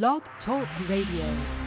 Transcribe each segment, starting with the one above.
Blog Talk Radio.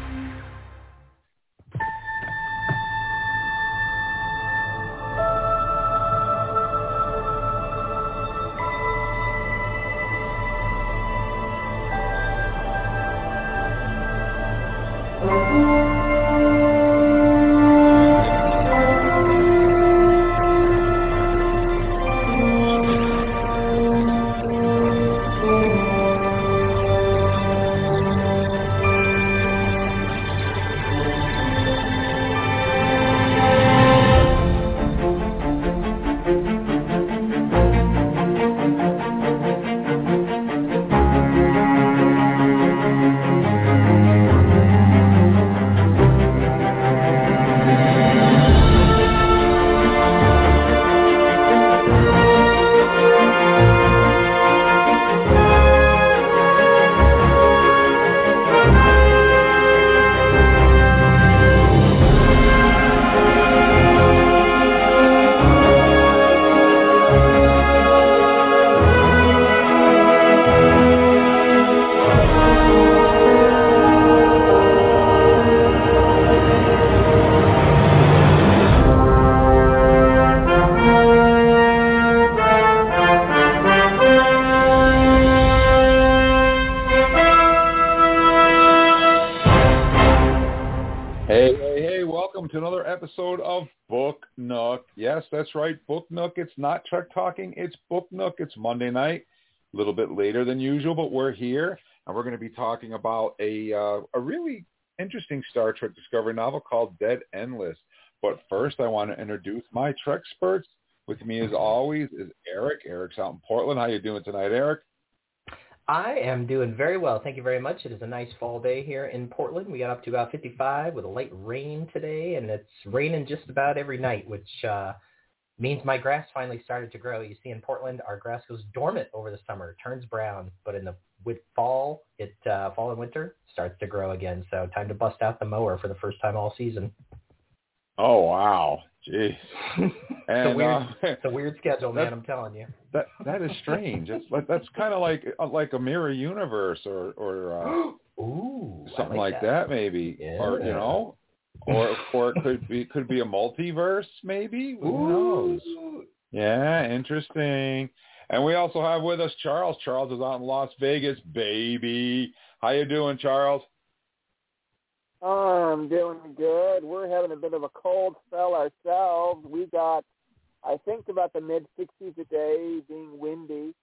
Right, Book Nook. It's not Trek Talking, it's Book Nook. It's Monday night, a little bit later than usual, but we're here, and we're going to be talking about a, uh, a really interesting Star Trek Discovery novel called Dead Endless. But first, I want to introduce my Trek experts. With me, as always, is Eric. Eric's out in Portland. How you doing tonight, Eric? I am doing very well. Thank you very much. It is a nice fall day here in Portland. We got up to about 55 with a light rain today, and it's raining just about every night, which uh, means my grass finally started to grow. You see, in Portland, our grass goes dormant over the summer, turns brown, but in the with fall, it uh, fall and winter starts to grow again. So time to bust out the mower for the first time all season. Oh wow, jeez. it's, a And, weird, uh, it's a weird schedule, man. I'm telling you. That that is strange. It's like that's kind of like uh, like a mirror universe or or uh, Ooh, I something like that. maybe, or you know, or or it could be could be a multiverse maybe. Who knows? Yeah, interesting. And we also have with us Charles. Charles is out in Las Vegas, baby. How you doing, Charles? I'm doing good. We're having a bit of a cold spell ourselves. We got, I think, about the mid 60s a day, being windy.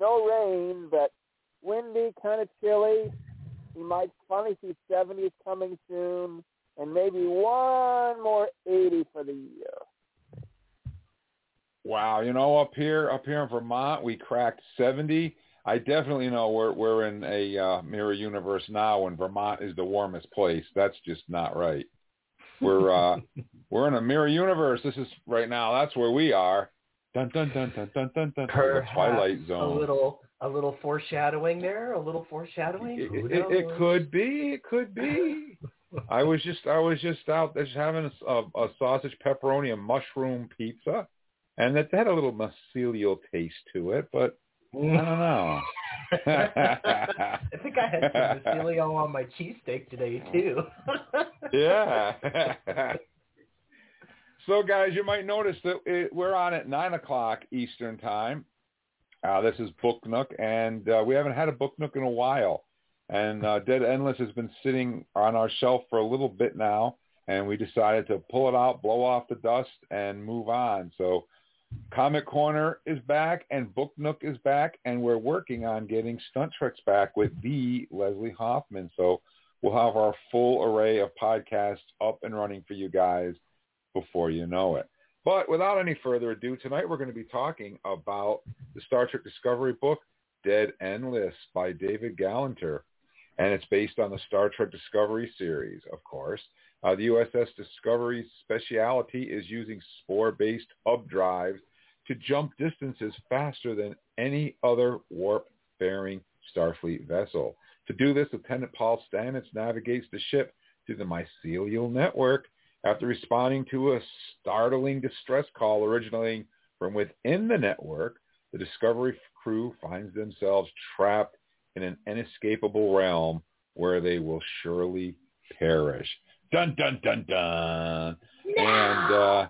No rain, but windy, kind of chilly. We might finally see 70s coming soon, and maybe one more 80 for the year. Wow, you know, up here, up here in Vermont, we cracked 70. I definitely know we're we're in a uh, mirror universe now, and Vermont is the warmest place. That's just not right. We're uh, we're in a mirror universe. This is right now. That's where we are. Dun dun dun dun dun dun dun. The Perhaps Twilight A little, a little foreshadowing there. A little foreshadowing. It, it, it could be. It could be. I was just I was just out there just having a, a sausage pepperoni and mushroom pizza, and it had a little mycelial taste to it, but I don't know. I think I had some mycelial on my cheesesteak today too. yeah. so, guys, you might notice that it, we're on at nine o'clock Eastern time. Uh, this is Book Nook, and uh, we haven't had a Book Nook in a while. And uh, Dead Endless has been sitting on our shelf for a little bit now, and we decided to pull it out, blow off the dust, and move on. So, Comic Corner is back, and Book Nook is back, and we're working on getting Stunt Treks back with the Leslie Hoffman. So, we'll have our full array of podcasts up and running for you guys before you know it. But without any further ado, tonight we're going to be talking about the Star Trek Discovery book, Dead Endless by David Galanter. And it's based on the Star Trek Discovery series, of course. Uh, the USS Discovery's speciality is using spore-based hub drives to jump distances faster than any other warp-faring Starfleet vessel. To do this, Lieutenant Paul Stamets navigates the ship through the mycelial network after responding to a startling distress call originating from within the network. The Discovery crew finds themselves trapped in an inescapable realm where they will surely perish. Dun dun dun dun. And uh,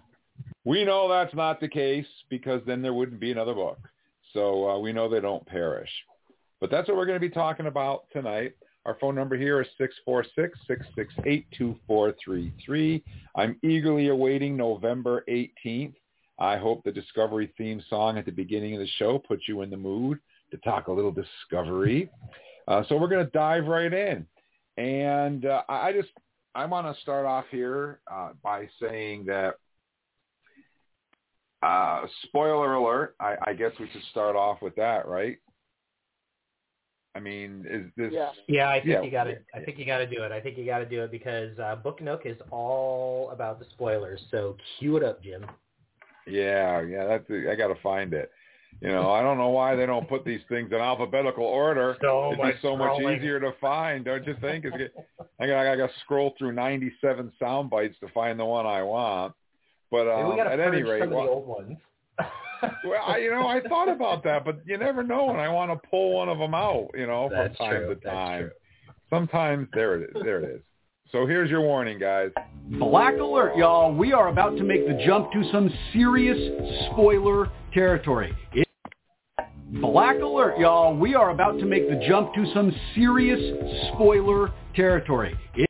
we know that's not the case because then there wouldn't be another book. So uh, we know they don't perish. But that's what we're going to be talking about tonight. Our phone number here is 646-668-2433. I'm eagerly awaiting November 18th. I hope the Discovery theme song at the beginning of the show puts you in the mood to talk a little Discovery. Uh, so we're going to dive right in. And uh, I just, I want to start off here uh, by saying that, uh, spoiler alert, I, I guess we should start off with that, right? I mean, is this? Yeah. Yeah, I think Yeah. you got to. I think you got to do it. I think you got to do it because uh, Book Nook is all about the spoilers. So cue it up, Jim. Yeah, yeah, that's I got to find it. You know, I don't know why they don't put these things in alphabetical order. So It'd be so much easier to find, don't you think? It's, I got I got to scroll through 97 sound bites to find the one I want. But um, we at any rate, well, the old ones. well, I, you know, I thought about that, but you never know, and I want to pull one of them out, you know, That's from time true. to time. Sometimes there it is. There it is. So here's your warning, guys. Black alert, y'all. We are about to make the jump to some serious spoiler territory. It- Black alert, y'all. We are about to make the jump to some serious spoiler territory. It-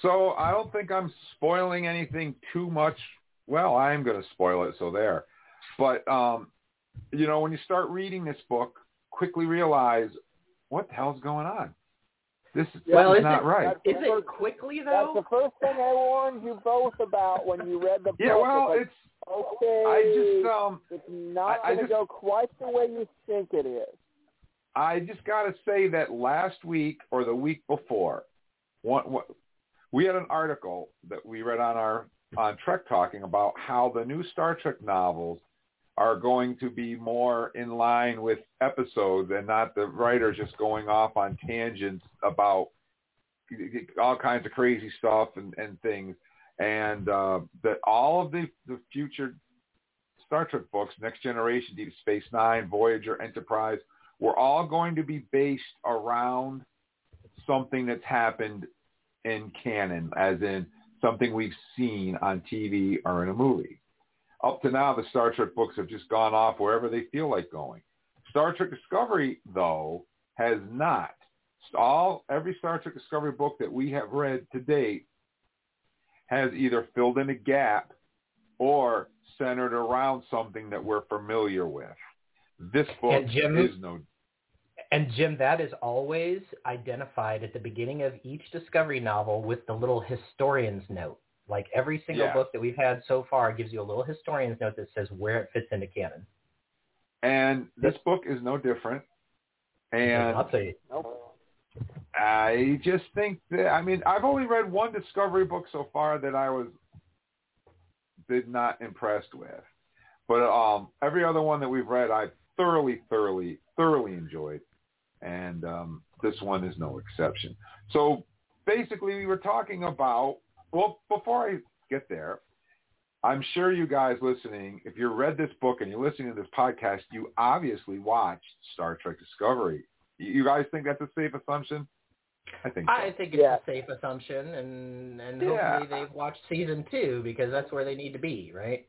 So I don't think I'm spoiling anything too much. Well, I am going to spoil it, so there. But um, you know, when you start reading this book, quickly realize what the hell's going on. This, this Well, is is not it- right. That's Is it first- quickly That's though? the first thing I warned you both about when you read the book. Yeah, well, like, it's okay. I just um it's not I- I going to just- go quite the way you think it is. I just got to say that last week or the week before, one, what, we had an article that we read on our on Trek Talking about how the new Star Trek novels are going to be more in line with episodes and not the writers just going off on tangents about all kinds of crazy stuff and, and things. And uh, that all of the, the future Star Trek books, Next Generation, Deep Space Nine, Voyager, Enterprise, we're all going to be based around something that's happened in canon, as in something we've seen on TV or in a movie. Up to now, the Star Trek books have just gone off wherever they feel like going. Star Trek Discovery, though, has not. All every Star Trek Discovery book that we have read to date has either filled in a gap or centered around something that we're familiar with. This book Jim- is no And Jim, that is always identified at the beginning of each Discovery novel with the little historian's note. Like every single Yeah. book that we've had so far gives you a little historian's note that says where it fits into canon. And this book is no different. And I'll tell you. I just think that I mean I've only read one Discovery book so far that I was did not impressed with, but um, every other one that we've read I've thoroughly, thoroughly, thoroughly enjoyed, and um, this one is no exception. So basically, we were talking about well before I get there. I'm sure you guys listening, if you read this book and you're listening to this podcast, you obviously watched Star Trek Discovery. You guys think that's a safe assumption? I think so. I think it's Yeah. a safe assumption, and and Yeah. hopefully they've watched season two because that's where they need to be, right?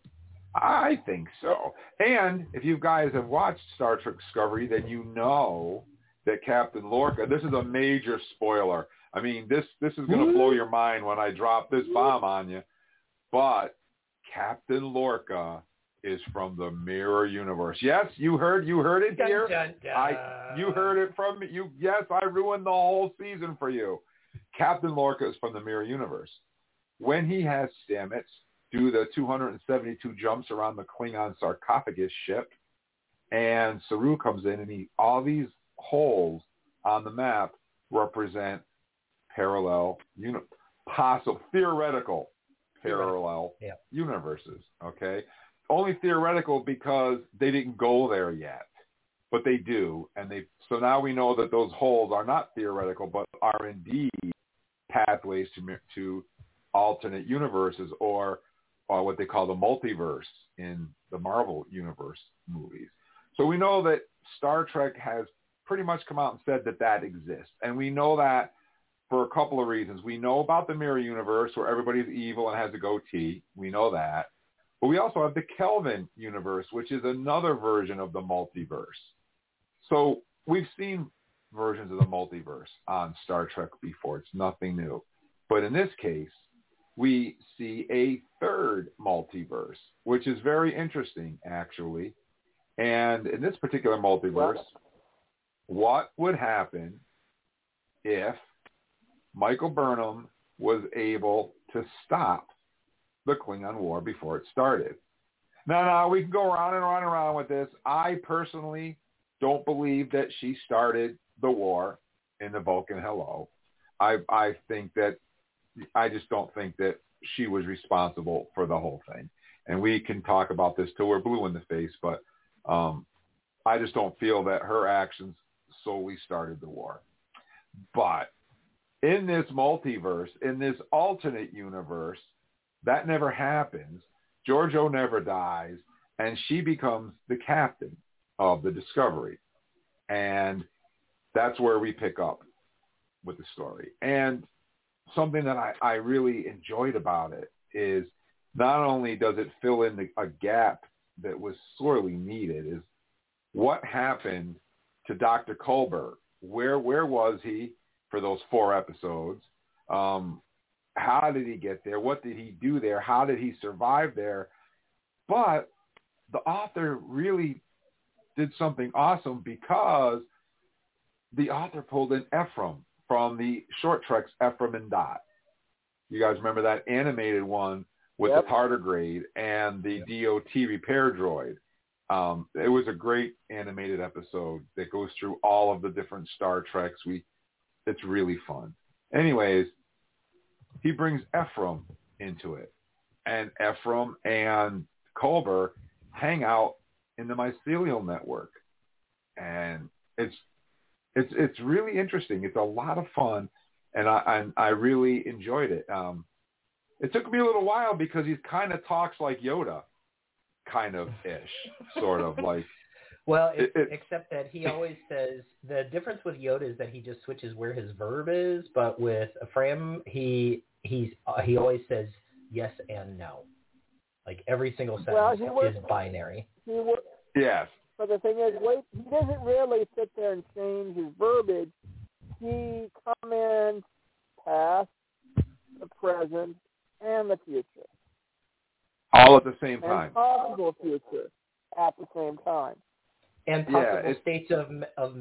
I think so. And if you guys have watched Star Trek Discovery, then you know that Captain Lorca. This is a major spoiler. I mean, this this is going to blow your mind when I drop this bomb on you. But Captain Lorca is from the Mirror Universe. Yes, you heard you heard it here. Dun, dun, I you heard it from me. You yes, I ruined the whole season for you. Captain Lorca is from the Mirror Universe. When he has Stamets do the 272 jumps around the Klingon sarcophagus ship, and Saru comes in, and he all these holes on the map represent parallel, uni- possible, theoretical parallel Yeah. universes. Okay, only theoretical because they didn't go there yet, but they do, and they. So now we know that those holes are not theoretical, but are indeed pathways to to alternate universes or or what they call the multiverse in the Marvel universe movies. So we know that Star Trek has pretty much come out and said that that exists. And we know that for a couple of reasons. We know about the mirror universe where everybody's evil and has a goatee. We know that. But we also have the Kelvin universe, which is another version of the multiverse. So we've seen versions of the multiverse on Star Trek before. It's nothing new. But in this case, we see a third multiverse, which is very interesting, actually. And in this particular multiverse, what would happen if Michael Burnham was able to stop the Klingon War before it started? Now, now we can go around and around and around with this. I personally don't believe that she started the war in the Vulcan Hello. I I think that I just don't think that she was responsible for the whole thing. And we can talk about this till we're blue in the face, but um, I just don't feel that her actions solely started the war. But in this multiverse, in this alternate universe, that never happens. Georgiou never dies, and she becomes the captain of the Discovery. And that's where we pick up with the story. And something that I, I really enjoyed about it is not only does it fill in the, a gap that was sorely needed is what happened to Dr. Culber? Where where was he for those four episodes? Um, how did he get there? What did he do there? How did he survive there? But the author really did something awesome because the author pulled in Ephraim from the short treks Ephraim and Dot. You guys remember that animated one with yep. the tardigrade and the yep. DOT repair droid. Um, it was a great animated episode that goes through all of the different Star Treks. We, it's really fun. Anyways, he brings Ephraim into it, and Ephraim and Culber hang out in the mycelial network, and it's it's it's really interesting. It's a lot of fun, and I I, I really enjoyed it. Um, it took me a little while because he kind of talks like Yoda, kind of ish, sort of like. Well, it, it, except that he always says the difference with Yoda is that he just switches where his verb is, but with Ephraim, he he's uh, he always says yes and no, like every single sentence well, is binary. He yes. But the thing is, wait, he doesn't really sit there and change his verbiage. He comments past, the present, and the future. All at the same time. And possible future at the same time. And possible yeah, states of of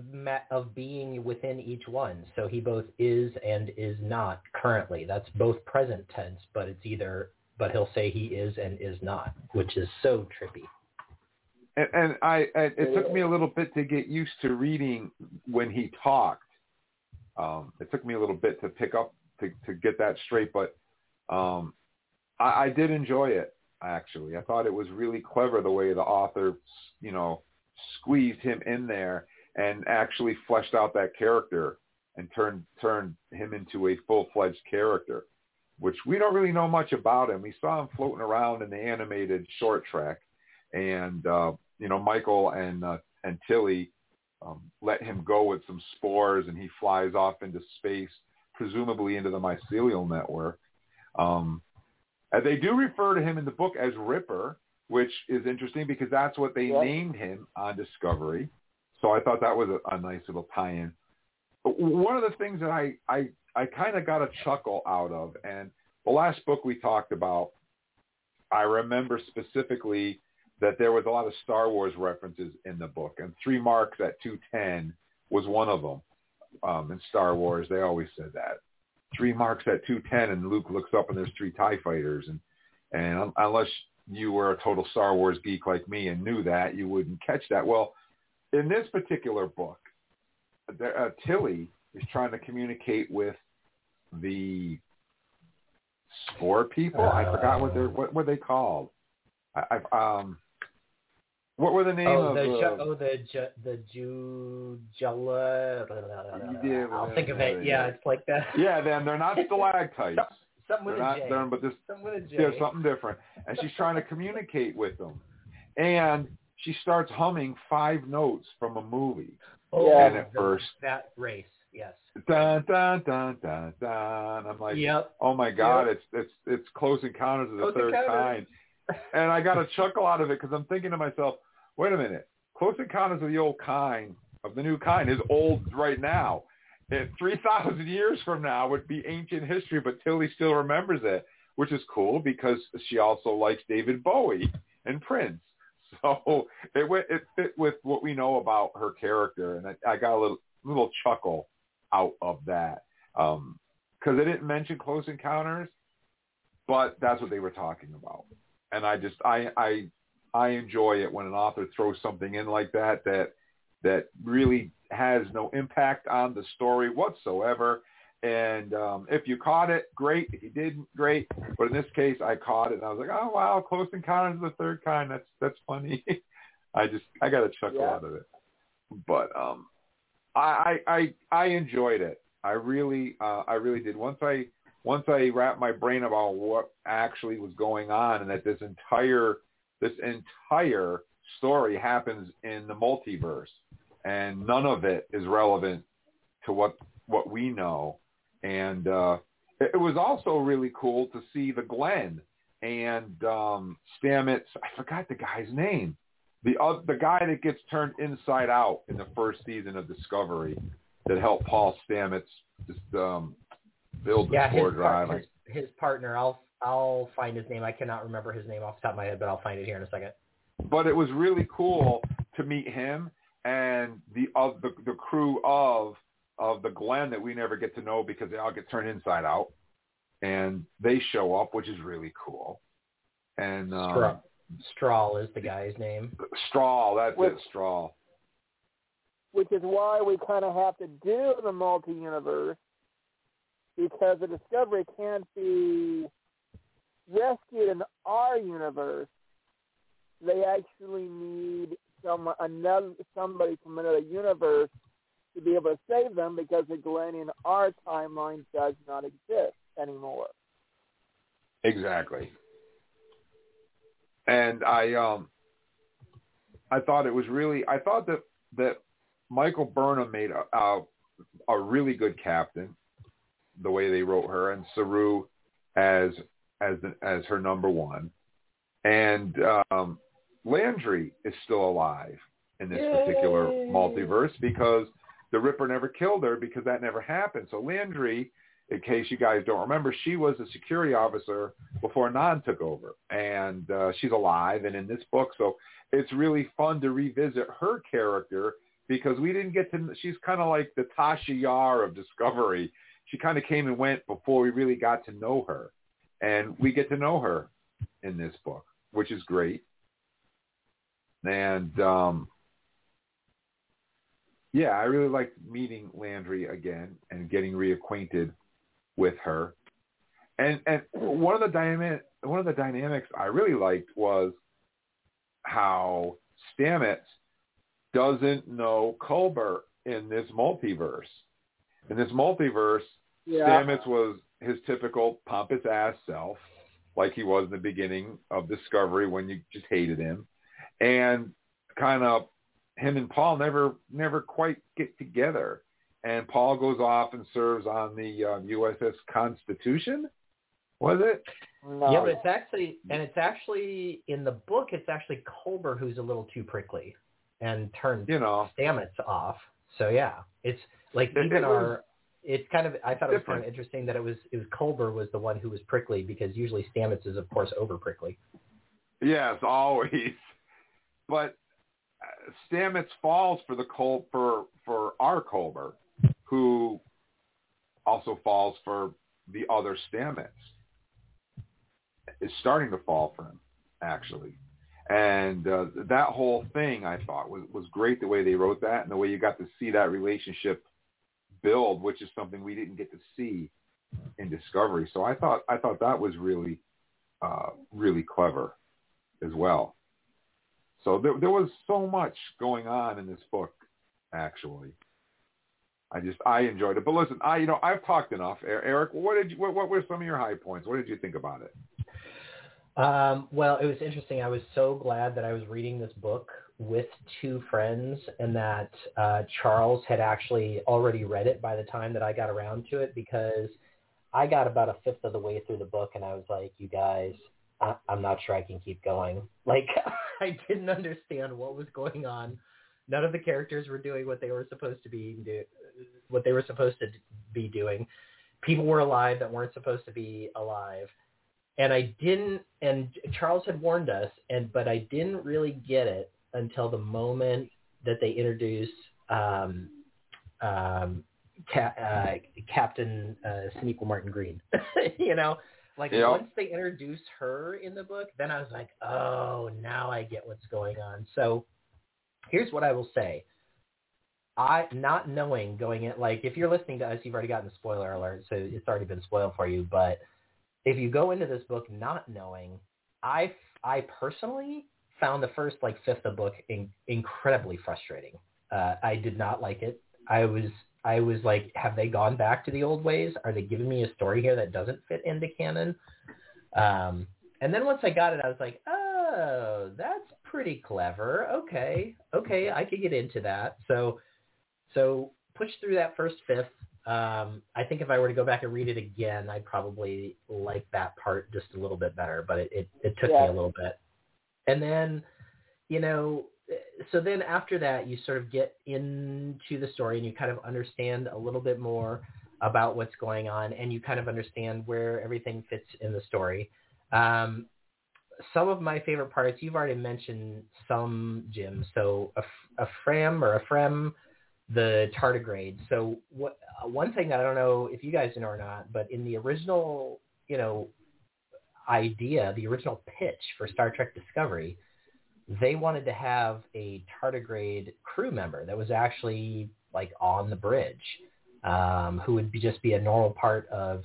of being within each one. So he both is and is not currently. That's both present tense, but it's either. But he'll say he is and is not, which is so trippy. And, and I, and it took me a little bit to get used to reading when he talked. Um, it took me a little bit to pick up to to get that straight, but um, I, I did enjoy it actually. I thought it was really clever the way the author, you know, squeezed him in there and actually fleshed out that character and turned turned him into a full fledged character, which we don't really know much about him. We saw him floating around in the animated short trek, and uh, you know Michael and uh, and Tilly um, let him go with some spores, and he flies off into space, presumably into the mycelial network. Um, and they do refer to him in the book as Ripper, which is interesting because that's what they yep. named him on Discovery. So I thought that was a, a nice little tie-in. But one of the things that I I, I kind of got a chuckle out of, and the last book we talked about, I remember specifically that there was a lot of Star Wars references in the book, and Three Marks at 210 was one of them. Um, in Star Wars, they always said that three marks at 210 and Luke looks up and there's three TIE fighters. And, and unless you were a total Star Wars geek like me and knew that, you wouldn't catch that. Well, in this particular book, uh, Tilly is trying to communicate with the spore people. I forgot what they're what were they called. I, I've um what were the names oh, of the, the? oh, the ju, the Ju Jella. Yeah, I'll think of it. Yeah, it's like that. Yeah, then they're not stalactites. Something with they're a J. They're, but this, something with a J. There's something different, and she's trying to communicate with them, and she starts humming five notes from a movie. Oh, Yeah. And at first, that race, yes. dun dun dun dun dun. I'm like, yep. oh my god, it's it's it's Close Encounters of the Close Third Encounters. Kind, and I got a chuckle out of it because I'm thinking to myself, wait a minute, Close Encounters of the Old Kind of the New Kind is old right now. It, 3,000 years from now would be ancient history, but Tilly still remembers it, which is cool because she also likes David Bowie and Prince. So it went, it fit with what we know about her character, and I, I got a little little chuckle out of that um, because they didn't mention Close Encounters, but that's what they were talking about, and I just I I I enjoy it when an author throws something in like that that that really has no impact on the story whatsoever. And um, if you caught it, great. If you didn't, great. But in this case, I caught it, and I was like, "Oh wow, Close Encounters of the Third Kind. That's that's funny." I just I got a chuckle Yeah. out of it. But um, I I I I enjoyed it. I really uh, I really did. Once I once I wrapped my brain about what actually was going on, and that this entire this entire story happens in the multiverse, and none of it is relevant to what what we know. And uh, it, it was also really cool to see the Glenn and um, Stamets. I forgot the guy's name. The uh, the guy that gets turned inside out in the first season of Discovery that helped Paul Stamets just um, build the Yeah, his, drive. part, his, his partner. I'll I'll find his name. I cannot remember his name off the top of my head, but I'll find it here in a second. but it was really cool to meet him and the of the, the crew of of the Glenn that we never get to know because they all get turned inside out, and they show up, which is really cool. And um, Straw. Straal is the guy's name. Straw, that's With- it, Straw. which is why we kind of have to do the multi-universe because the Discovery can't be rescued in our universe. They actually need some another somebody from another universe to be able to save them because the Glenn in our timeline does not exist anymore. Exactly. And I um I thought it was really I thought that that Michael Burnham made a a, a really good captain the way they wrote her and Saru as as the, as her number 1 and um Landry is still alive in this particular multiverse because the Ripper never killed her because that never happened. So Landry in case you guys don't remember, she was a security officer before Nhan took over, and uh, she's alive and in this book. So it's really fun to revisit her character because we didn't get to. She's kind of like the Tasha Yar of Discovery. She kind of came and went before we really got to know her, and we get to know her in this book, which is great. And um, yeah, I really liked meeting Landry again and getting reacquainted with her. And and one of the dynamic one of the dynamics I really liked was how Stamets doesn't know Culber in this multiverse. In this multiverse, Stamets was his typical pompous ass self, like he was in the beginning of Discovery when you just hated him, and kind of him and Paul never never quite get together. And Paul goes off and serves on the um, USS Constitution. Was it? No. Yeah, but it's actually, and it's actually in the book. It's actually Culber who's a little too prickly, and turns You know, Stamets off. So yeah, it's like It- even it was our. It's kind of. I thought it was kind of interesting that it was it was Culber was the one who was prickly because usually Stamets is of course over prickly. Yes, always. But uh, Stamets falls for the Col for for our Culber, who also falls for the other Stamets. Is starting to fall for him, actually. And uh, that whole thing, I thought, was was great. The way they wrote that, and the way you got to see that relationship build, which is something we didn't get to see in Discovery. So I thought I thought that was really uh, really clever as well. So there, there was so much going on in this book, actually. I just I enjoyed it. But listen, I you know I've talked enough. Eric, what did you, what, what were some of your high points? What did you think about it? Um, well, it was interesting. I was so glad that I was reading this book with two friends and that uh, Charles had actually already read it by the time that I got around to it because I got about a fifth of the way through the book and I was like, you guys, I, I'm not sure I can keep going. Like I didn't understand what was going on. None of the characters were doing what they were supposed to be do, what they were supposed to be doing. People were alive that weren't supposed to be alive and I didn't. And Charles had warned us, and but I didn't really get it until the moment that they introduced um, um, Ca- uh, Captain uh, Sonequa Martin Green. you know, like Yep. once they introduce her in the book, then I was like, oh, now I get what's going on. So here's what I will say. I not knowing going in like if you're listening to us, you've already gotten the spoiler alert, so it's already been spoiled for you. But if you go into this book not knowing, I I personally found the first like fifth of the book in, incredibly frustrating. Uh, I did not like it. I was I was like, have they gone back to the old ways? Are they giving me a story here that doesn't fit into canon? Um, and then once I got it, I was like, oh, that's pretty clever. Okay, okay, I could get into that. So, so push through that first fifth. Um, I think if I were to go back and read it again, I'd probably like that part just a little bit better. But it it, it took Yeah. me a little bit. And then, you know, so then after that, you sort of get into the story and you kind of understand a little bit more about what's going on and you kind of understand where everything fits in the story. Um, some of my favorite parts, you've already mentioned some, Jim. So a, a Fram or a Frem, the tardigrade. So what, uh, one thing that I don't know if you guys know or not, but in the original, you know, idea, the original pitch for Star Trek Discovery, they wanted to have a tardigrade crew member that was actually like on the bridge, um, who would be just be a normal part of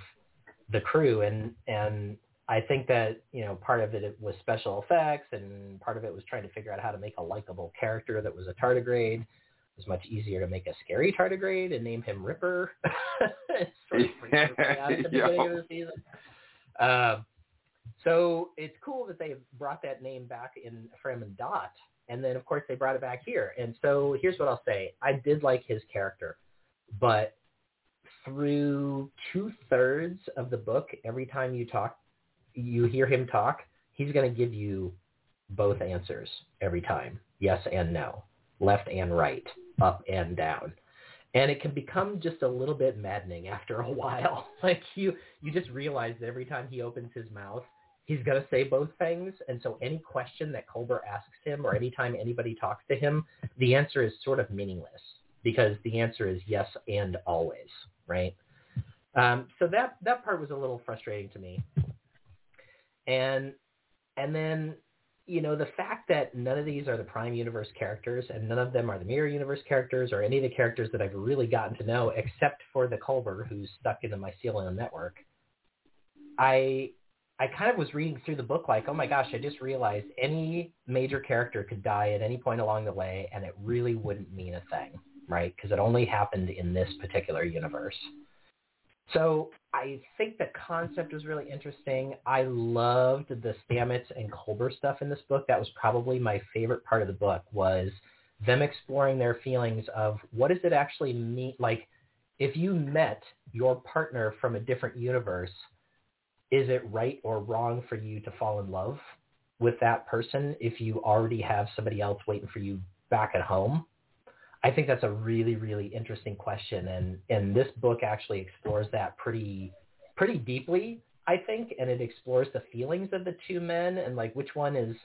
the crew. And and I think that you know part of it was special effects, and part of it was trying to figure out how to make a likable character that was a tardigrade. It was much easier to make a scary tardigrade and name him Ripper. sort of everybody out at the Yeah. beginning of the season. Uh, so it's cool that they brought that name back in Fram and Dot. And then, of course, they brought it back here. And so here's what I'll say. I did like his character. But through two-thirds of the book, every time you talk, you hear him talk, he's going to give you both answers every time. Yes and no. Left and right. Up and down. And it can become just a little bit maddening after a while. Like you, you just realize that every time he opens his mouth, he's going to say both things. And so any question that Culber asks him or anytime anybody talks to him, the answer is sort of meaningless because the answer is yes and always, right? Um, so that, that part was a little frustrating to me. And, and then, you know, the fact that none of these are the Prime Universe characters and none of them are the Mirror Universe characters or any of the characters that I've really gotten to know except for the Culber who's stuck in the mycelium network, I I kind of was reading through the book like, oh my gosh, I just realized any major character could die at any point along the way and it really wouldn't mean a thing, right? Because it only happened in this particular universe. So I think the concept was really interesting. I loved the Stamets and Culber stuff in this book. That was probably my favorite part of the book was them exploring their feelings of what does it actually mean? Like if you met your partner from a different universe, is it right or wrong for you to fall in love with that person if you already have somebody else waiting for you back at home? I think that's a really, really interesting question, and and this book actually explores that pretty pretty deeply, I think, and it explores the feelings of the two men and like which one is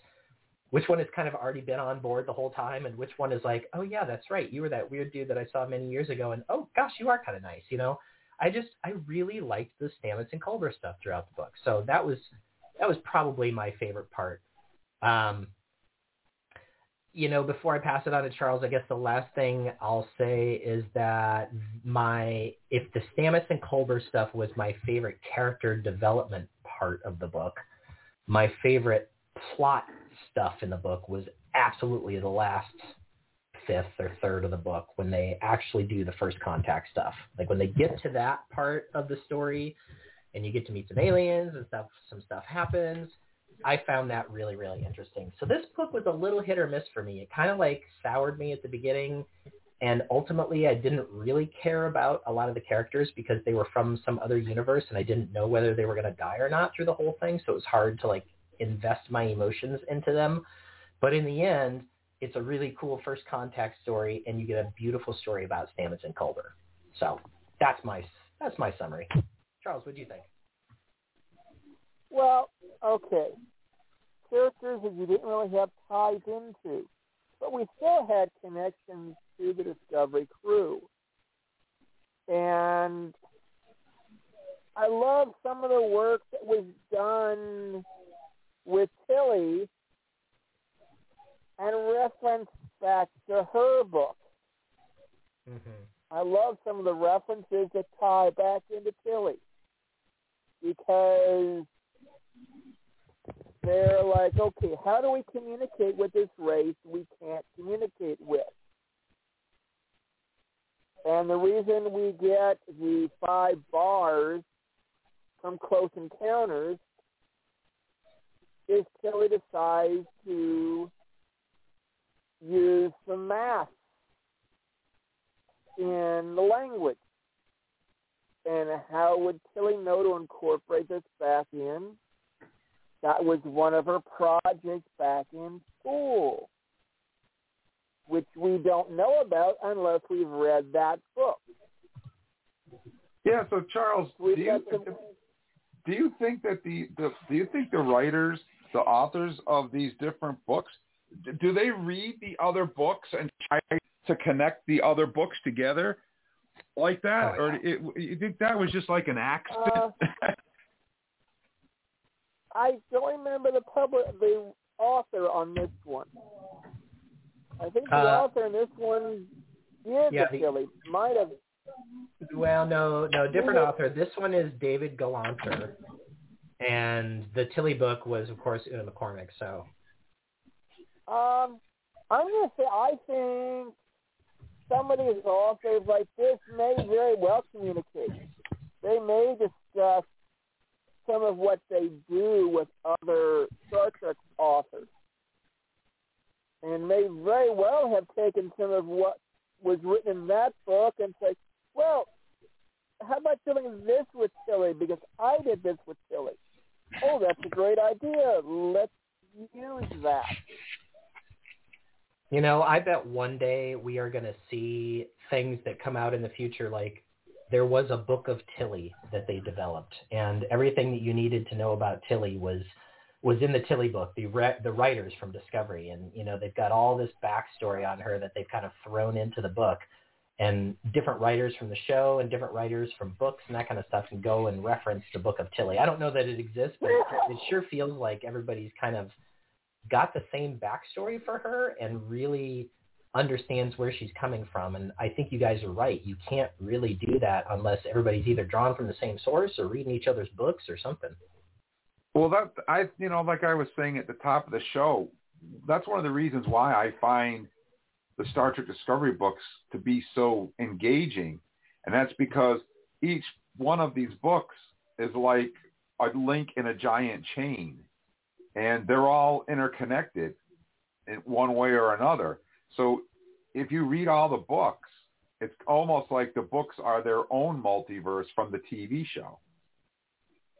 which one has kind of already been on board the whole time, and which one is like, oh yeah, that's right, you were that weird dude that I saw many years ago, and oh gosh, you are kind of nice, you know. I just I really liked the Stamets and Culber stuff throughout the book, so that was that was probably my favorite part. Um, you know, before I pass it on to Charles, I guess the last thing I'll say is that my if the Stamets and Culber stuff was my favorite character development part of the book, my favorite plot stuff in the book was absolutely the last fifth or third of the book when they actually do the first contact stuff. Like when they get to that part of the story and you get to meet some aliens and stuff some stuff happens, I found that really really interesting. So this book was a little hit or miss for me. It kind of like soured me at the beginning, and ultimately I didn't really care about a lot of the characters because they were from some other universe, and I didn't know whether they were going to die or not through the whole thing. So it was hard to like invest my emotions into them. But in the end, it's a really cool first contact story, and you get a beautiful story about Stamets and Culber. So that's my that's my summary. Charles, what do you think? Well, okay. Characters that you didn't really have ties into, but we still had connections to the Discovery crew. And I love some of the work that was done with Tilly and reference back to her book. Mm-hmm. I love some of the references that tie back into Tilly because they're like, okay, how do we communicate with this race we can't communicate with? And the reason we get the five bars from Close Encounters is Tilly decides to use the math in the language. And how would Tilly know to incorporate this back in? That was one of her projects back in school, which we don't know about unless we've read that book. Yeah. So Charles, do you do you think that the, the do you think the writers, the authors of these different books, do they read the other books and try to connect the other books together like that, Oh, or it, you think that was just like an accident? I don't remember the public, the author on this one. I think the Uh, author in this one is yeah, the the- Tilly. Might have. Well, no, no, different author. This one is David Galanter, and the Tilly book was, of course, Una McCormack. So, Um, I'm gonna say I think some of these authors like this may very well communicate. They may discuss some of what they do with other Star Trek authors, and may very well have taken some of what was written in that book and say, "Well, how about doing this with Tilly? Because I did this with Tilly. Oh, that's a great idea. Let's use that." You know, I bet one day we are going to see things that come out in the future like there was a book of Tilly that they developed, and everything that you needed to know about Tilly was was in the Tilly book. The re- the writers from Discovery, and you know they've got all this backstory on her that they've kind of thrown into the book, and different writers from the show and different writers from books and that kind of stuff can go and reference the book of Tilly. I don't know that it exists, but it, it sure feels like everybody's kind of got the same backstory for her and really understands where she's coming from. And I think you guys are right. You can't really do that unless everybody's either drawn from the same source or reading each other's books or something. Well, that I, you know, like I was saying at the top of the show, that's one of the reasons why I find the Star Trek Discovery books to be so engaging, and that's because each one of these books is like a link in a giant chain, and they're all interconnected in one way or another. So if you read all the books, it's almost like the books are their own multiverse from the TV show.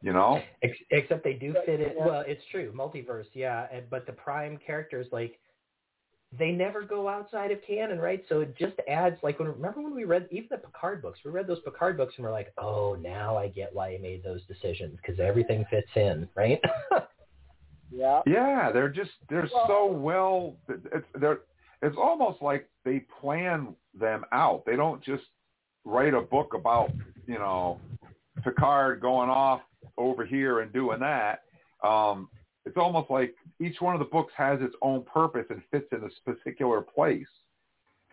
You know? Except they do fit it. Well, it's true, multiverse, yeah. And, but the prime characters, like, they never go outside of canon, right? So it just adds, like, when remember when we read even the Picard books? We read those Picard books and we're like, oh, now I get why he made those decisions because everything fits in, right? Yeah. Yeah, they're just they're Well- so well. It's they're it's almost like they plan them out. They don't just write a book about you know Picard going off over here and doing that. Um, it's almost like each one of the books has its own purpose and fits in a particular place,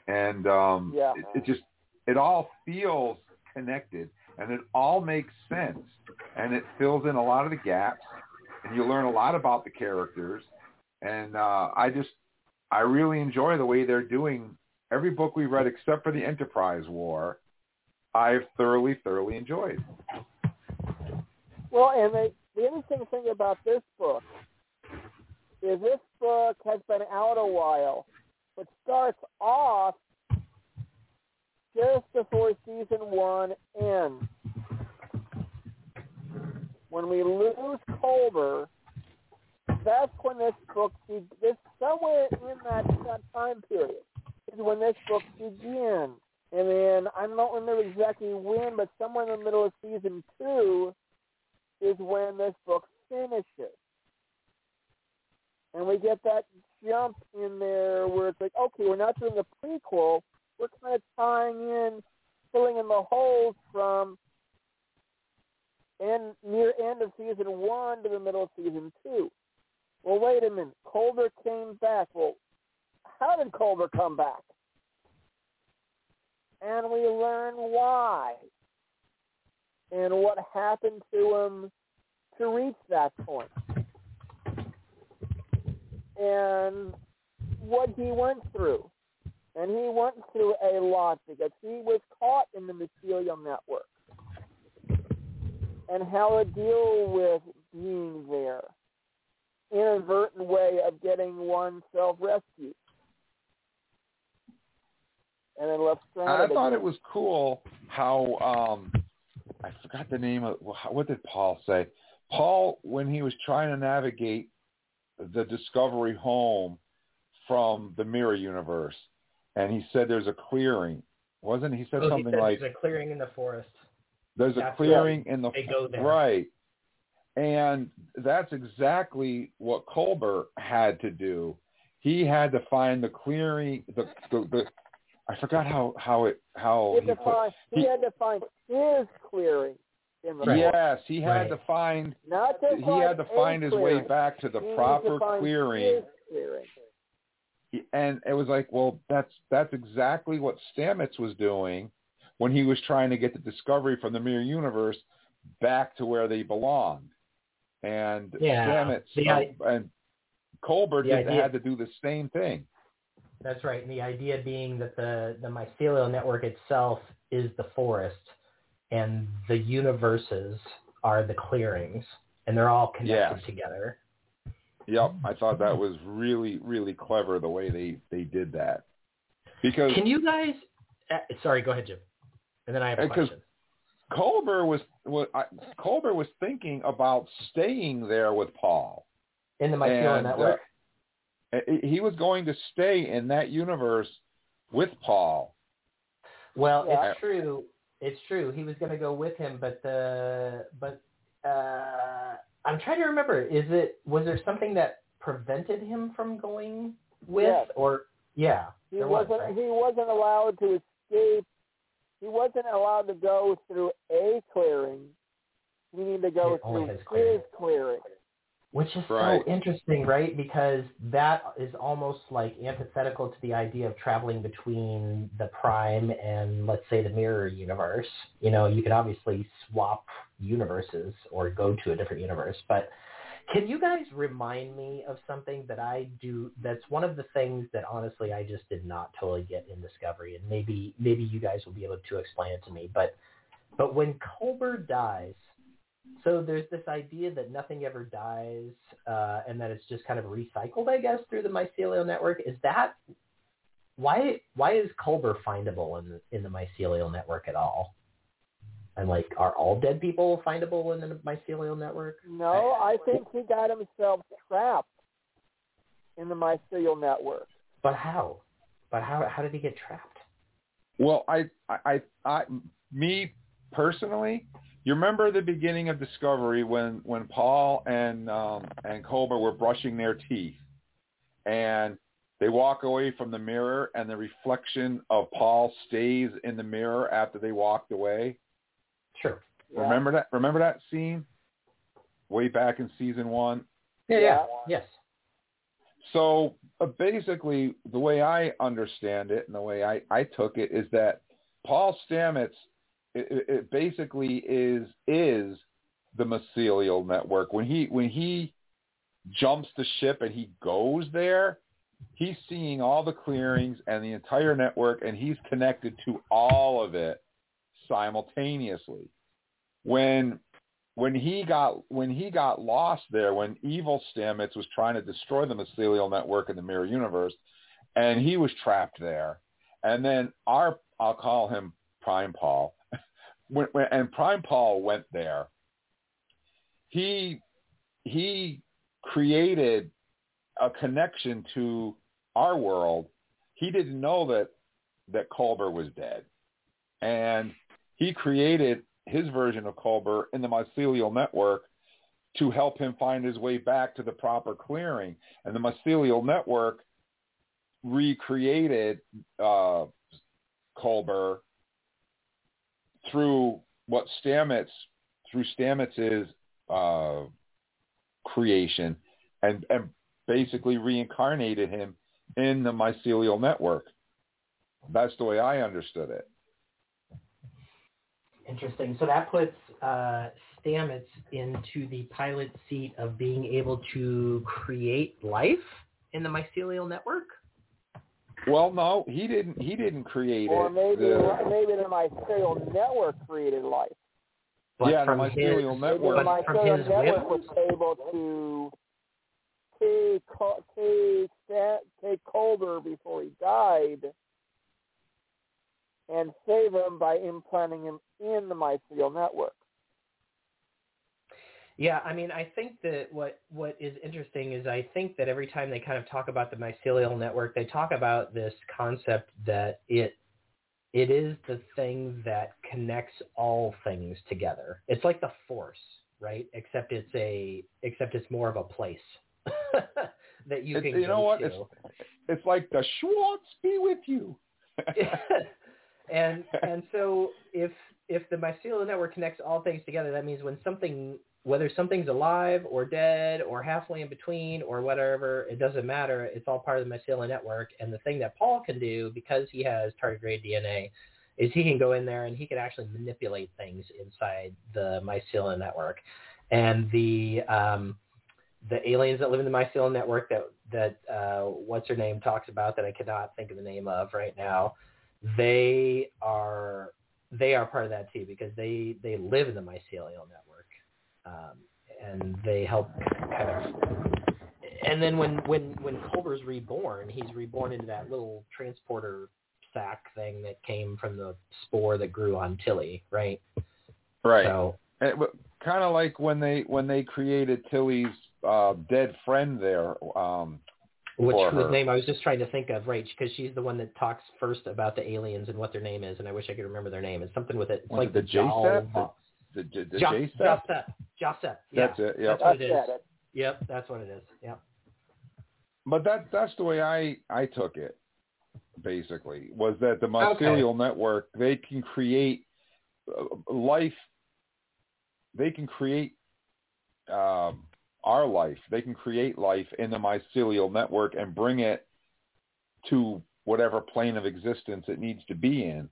and um, Yeah. it, it just it all feels connected and it all makes sense and it fills in a lot of the gaps and you learn a lot about the characters. And uh, I just, I really enjoy the way they're doing every book we read except for the Enterprise War. I've thoroughly, thoroughly enjoyed. Well, and the, the interesting thing about this book is this book has been out a while, but starts off just before season one ends. When we lose Culber, that's when this book, this somewhere in that, that time period is when this book begins. And then I don't remember exactly when, but somewhere in the middle of season two is when this book finishes. And we get that jump in there where it's like, okay, we're not doing a prequel. We're kind of tying in, filling in the holes from end, near end of season one to the middle of season two. Well, wait a minute. Culber came back. Well, how did Culber come back? And we learn why and what happened to him to reach that point. And what he went through. And he went through a lot because he was caught in the mycelial network. And how to deal with being there inadvertent way of getting oneself rescued. And then left stranded. I thought again. it was cool how um I forgot the name of what did Paul say? Paul, when he was trying to navigate the Discovery home from the Mirror Universe, and he said there's a clearing, wasn't he? Said Oh, he something said like there's a clearing in the forest. There's a That's clearing in the They go there. right, and that's exactly what Culber had to do. He had to find the clearing. The the, the I forgot how how it how he, had he to put. find, he, he- had to find his clearing in the Right. forest. Yes, he had Right. to find Not to he find had to find his way clearing. back to the He needed proper to find clearing. his clearing. and it was like, well, that's that's exactly what Stamets was doing when he was trying to get the Discovery from the Mirror Universe back to where they belonged. And Yeah, Stamets the uh, and Culber the did, idea- had to do the same thing. That's right. And the idea being that the, the mycelial network itself is the forest and the universes are the clearings and they're all connected Yes. together. Yep, I thought that was really really clever the way they they did that. Because Can you guys, uh, sorry, go ahead, Jim. And then I have a Because- question. Culber was, was I, Culber was thinking about staying there with Paul. In the mycelial and, uh, network? he he was going to stay in that universe with Paul. Well, Yeah. it's true. It's true. He was going to go with him, but the but uh, I'm trying to remember. Is it was there something that prevented him from going with, Yes. or yeah, He there was, wasn't right? he wasn't allowed to escape. He wasn't allowed to go through a clearing. He needed to go It through has clearing. his clearing. Which is Right. so interesting, right? Because that is almost like antithetical to the idea of traveling between the prime and let's say the mirror universe. You know, you can obviously swap universes or go to a different universe, but can you guys remind me of something that I do that's one of the things that honestly I just did not totally get in Discovery and maybe maybe you guys will be able to explain it to me. But but when Culber dies, so there's this idea that nothing ever dies, uh, and that it's just kind of recycled, I guess, through the mycelial network. Is that why? Why is Culber findable in the, in the mycelial network at all? And like, are all dead people findable in the mycelial network? No, I think he got himself trapped in the mycelial network. But how? But how? How did he get trapped? Well, I, I, I, I, me personally, you remember the beginning of Discovery when when Paul and um, and Culber were brushing their teeth, and they walk away from the mirror, and the reflection of Paul stays in the mirror after they walked away. Sure. Yeah. Remember that? Remember that scene? Way back in season one. Yeah. Yeah. Yes. So uh, basically, the way I understand it and the way I, I took it is that Paul Stamets, it, it- it basically is is the mycelial network. When he when he jumps the ship and he goes there, he's seeing all the clearings and the entire network, and he's connected to all of it simultaneously. When when he got when he got lost there, when evil Stamets was trying to destroy the mycelial network in the mirror universe, and he was trapped there, and then our I'll call him Prime Paul, when, when, and Prime Paul went there. He he created a connection to our world. He didn't know that that Culber was dead, and he created his version of Culber in the mycelial network to help him find his way back to the proper clearing. And the mycelial network recreated uh, Culber through what Stamets, through Stamets's uh, creation, and, and basically reincarnated him in the mycelial network. That's the way I understood it. Interesting. So that puts uh, Stamets into the pilot seat of being able to create life in the mycelial network. Well, no, he didn't. He didn't create or it. maybe The- maybe the mycelial network created life. But Yeah, the mycelial his, network- Maybe the but from mycelial his network whim, was able to take Col- take take Culber before he died and save him by implanting him in the mycelial network. Yeah, I mean, I think that what what is interesting is I think that every time they kind of talk about the mycelial network, they talk about this concept that it it is the thing that connects all things together. It's like the force, right? Except it's a except it's more of a place that you It's- can you know go what? to. It's- It's like the Schwartz be with you. and and so if if the mycelial network connects all things together, that means when something whether something's alive or dead or halfway in between or whatever, it doesn't matter. It's all part of the mycelial network. And the thing that Paul can do because he has tardigrade DNA is he can go in there and he can actually manipulate things inside the mycelial network. And the um, the aliens that live in the mycelial network that that uh, what's her name talks about that I cannot think of the name of right now they are they are part of that too because they they live in the mycelial network um, and they help kind of and then when when when Culber's reborn he's reborn into that little transporter sack thing that came from the spore that grew on Tilly right Right. so kind of like when they when they created Tilly's uh, dead friend there. Um, which whose her. name I was just trying to think of right because she's the one that talks first about the aliens and what their name is and I wish I could remember their name it's something with it it's Was like it the Jal- J-Sep? the the, the Jo- J-Sep? Joseph. Joseph. Yeah. That's it. Yep. That's what it is. Yep, that's what it is. Yep. But that that's the way I I took it. Basically, was that the mycelial network they can create uh, life. They can create um, our life. They can create life in the mycelial network and bring it to whatever plane of existence it needs to be in.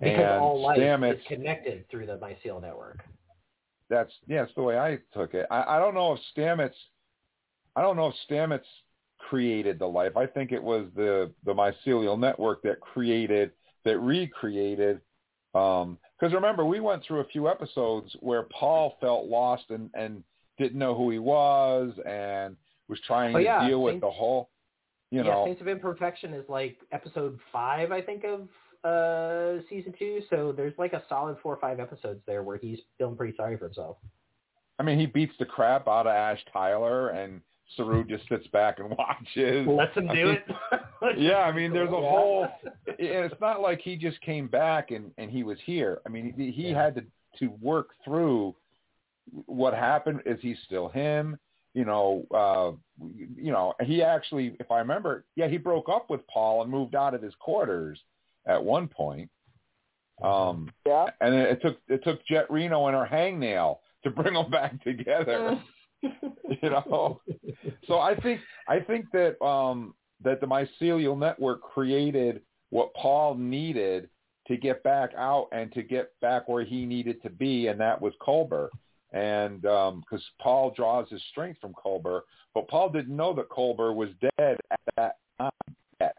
Because and all life Stamets, is connected through the mycelial network. that's yeah, that's the way I took it. I, I don't know if Stamets, I don't know if Stamets created the life. I think it was the the mycelial network that created that recreated. Um, because remember, we went through a few episodes where Paul felt lost and and didn't know who he was and was trying Oh, to yeah, deal with Saints- the whole, you yeah, know. Saints of Imperfection is like episode five, I think, of uh season two. So there's like a solid four or five episodes there where he's feeling pretty sorry for himself. I mean, he beats the crap out of Ash Tyler, and Saru just sits back and watches. Lets him I do mean, it. yeah, I mean, there's a Yeah. whole. and It's not like he just came back and and he was here. I mean, he, he Yeah. had to to work through what happened. Is he still him? You know, uh, you know, he actually, if I remember, yeah, he broke up with Paul and moved out of his quarters at one point. Um, Yeah. and it, took it took Jet Reno and her hangnail to bring them back together. you know, so I think I think that um, that the mycelial network created what Paul needed to get back out and to get back where he needed to be, and that was Culber. And um, because Paul draws his strength from Culber, but Paul didn't know that Culber was dead at that time yet.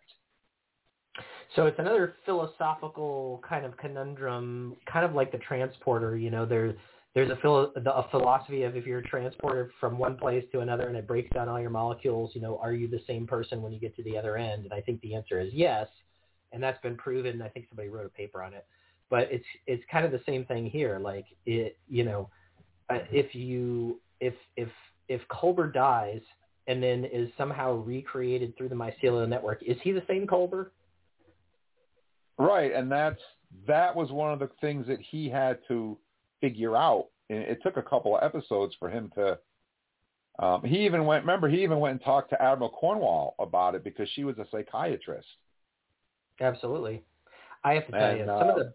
So it's another philosophical kind of conundrum, kind of like the transporter. You know, there there's a, philo- a philosophy of if you're transported from one place to another and it breaks down all your molecules, you know, are you the same person when you get to the other end? And I think the answer is yes, and that's been proven. I think somebody wrote a paper on it, but it's it's kind of the same thing here. Like it, you know, uh, if you if if if Culber dies and then is somehow recreated through the mycelial network, is he the same Culber? Right, and that's that was one of the things that he had to figure out. And it took a couple of episodes for him to. Um, he even went. Remember, he even went and talked to Admiral Cornwell about it because she was a psychiatrist. Absolutely, I have to tell And, you uh, some of the